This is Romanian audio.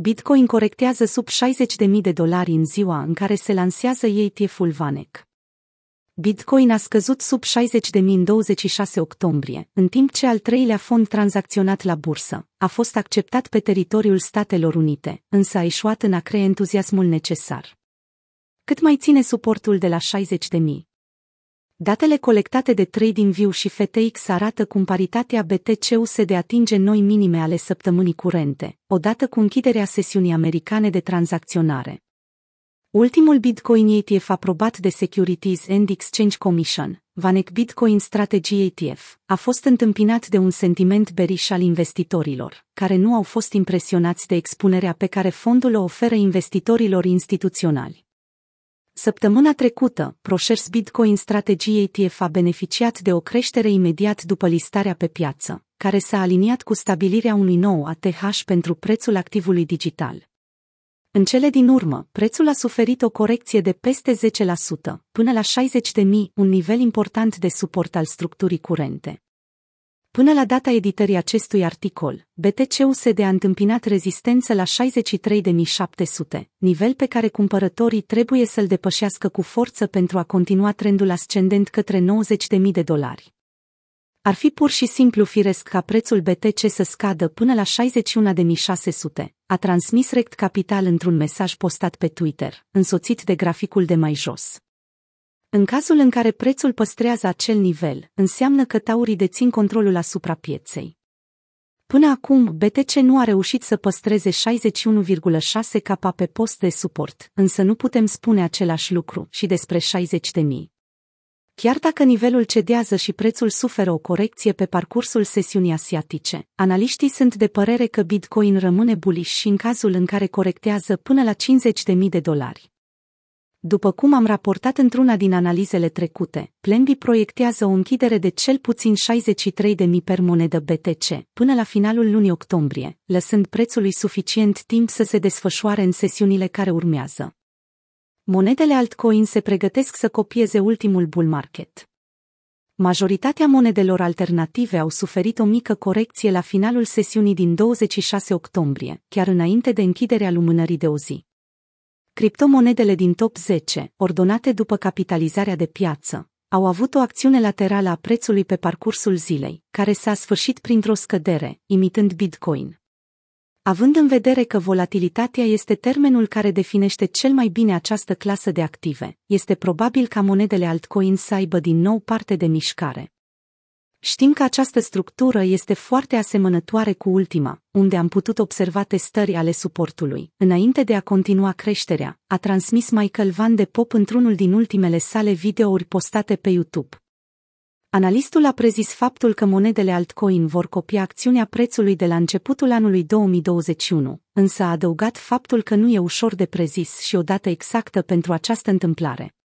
Bitcoin corectează sub 60.000 de dolari în ziua în care se lansează ETF-ul Vanek. Bitcoin a scăzut sub 60.000 în 26 octombrie, în timp ce al treilea fond tranzacționat la bursă a fost acceptat pe teritoriul Statelor Unite, însă a ieșuat în a crea entuziasmul necesar. Cât mai ține suportul de la 60.000? Datele colectate de TradingView și FTX arată cum paritatea BTC-USD atinge noi minime ale săptămânii curente, odată cu închiderea sesiunii americane de tranzacționare. Ultimul Bitcoin ETF aprobat de Securities and Exchange Commission, Vanek Bitcoin Strategy ETF, a fost întâmpinat de un sentiment beriș al investitorilor, care nu au fost impresionați de expunerea pe care fondul o oferă investitorilor instituționali. Săptămâna trecută, ProShares Bitcoin Strategy ETF a beneficiat de o creștere imediat după listarea pe piață, care s-a aliniat cu stabilirea unui nou ATH pentru prețul activului digital. În cele din urmă, prețul a suferit o corecție de peste 10%, până la 60.000, un nivel important de suport al structurii curente. Până la data editării acestui articol, BTC-USD a întâmpinat rezistență la 63.700, nivel pe care cumpărătorii trebuie să-l depășească cu forță pentru a continua trendul ascendent către 90.000 de dolari. Ar fi pur și simplu firesc ca prețul BTC să scadă până la 61.600, a transmis Rect Capital într-un mesaj postat pe Twitter, însoțit de graficul de mai jos. În cazul în care prețul păstrează acel nivel, înseamnă că taurii dețin controlul asupra pieței. Până acum, BTC nu a reușit să păstreze 61,6 capa pe post de suport, însă nu putem spune același lucru și despre 60 de mii. Chiar dacă nivelul cedează și prețul suferă o corecție pe parcursul sesiunii asiatice, analiștii sunt de părere că Bitcoin rămâne bullish și în cazul în care corectează până la 50.000 de dolari. După cum am raportat într-una din analizele trecute, Plembi proiectează o închidere de cel puțin 63.000 per monedă BTC până la finalul lunii octombrie, lăsând prețului suficient timp să se desfășoare în sesiunile care urmează. Monedele altcoin se pregătesc să copieze ultimul bull market. Majoritatea monedelor alternative au suferit o mică corecție la finalul sesiunii din 26 octombrie, chiar înainte de închiderea lumânării de o zi. Criptomonedele din top 10, ordonate după capitalizarea de piață, au avut o acțiune laterală a prețului pe parcursul zilei, care s-a sfârșit printr-o scădere, imitând Bitcoin. Având în vedere că volatilitatea este termenul care definește cel mai bine această clasă de active, este probabil ca monedele altcoin să aibă din nou parte de mișcare. Știm că această structură este foarte asemănătoare cu ultima, unde am putut observa testări ale suportului, înainte de a continua creșterea, a transmis Michael Van de Pop într-unul din ultimele sale videouri postate pe YouTube. Analistul a prezis faptul că monedele altcoin vor copia acțiunea prețului de la începutul anului 2021, însă a adăugat faptul că nu e ușor de prezis și o dată exactă pentru această întâmplare.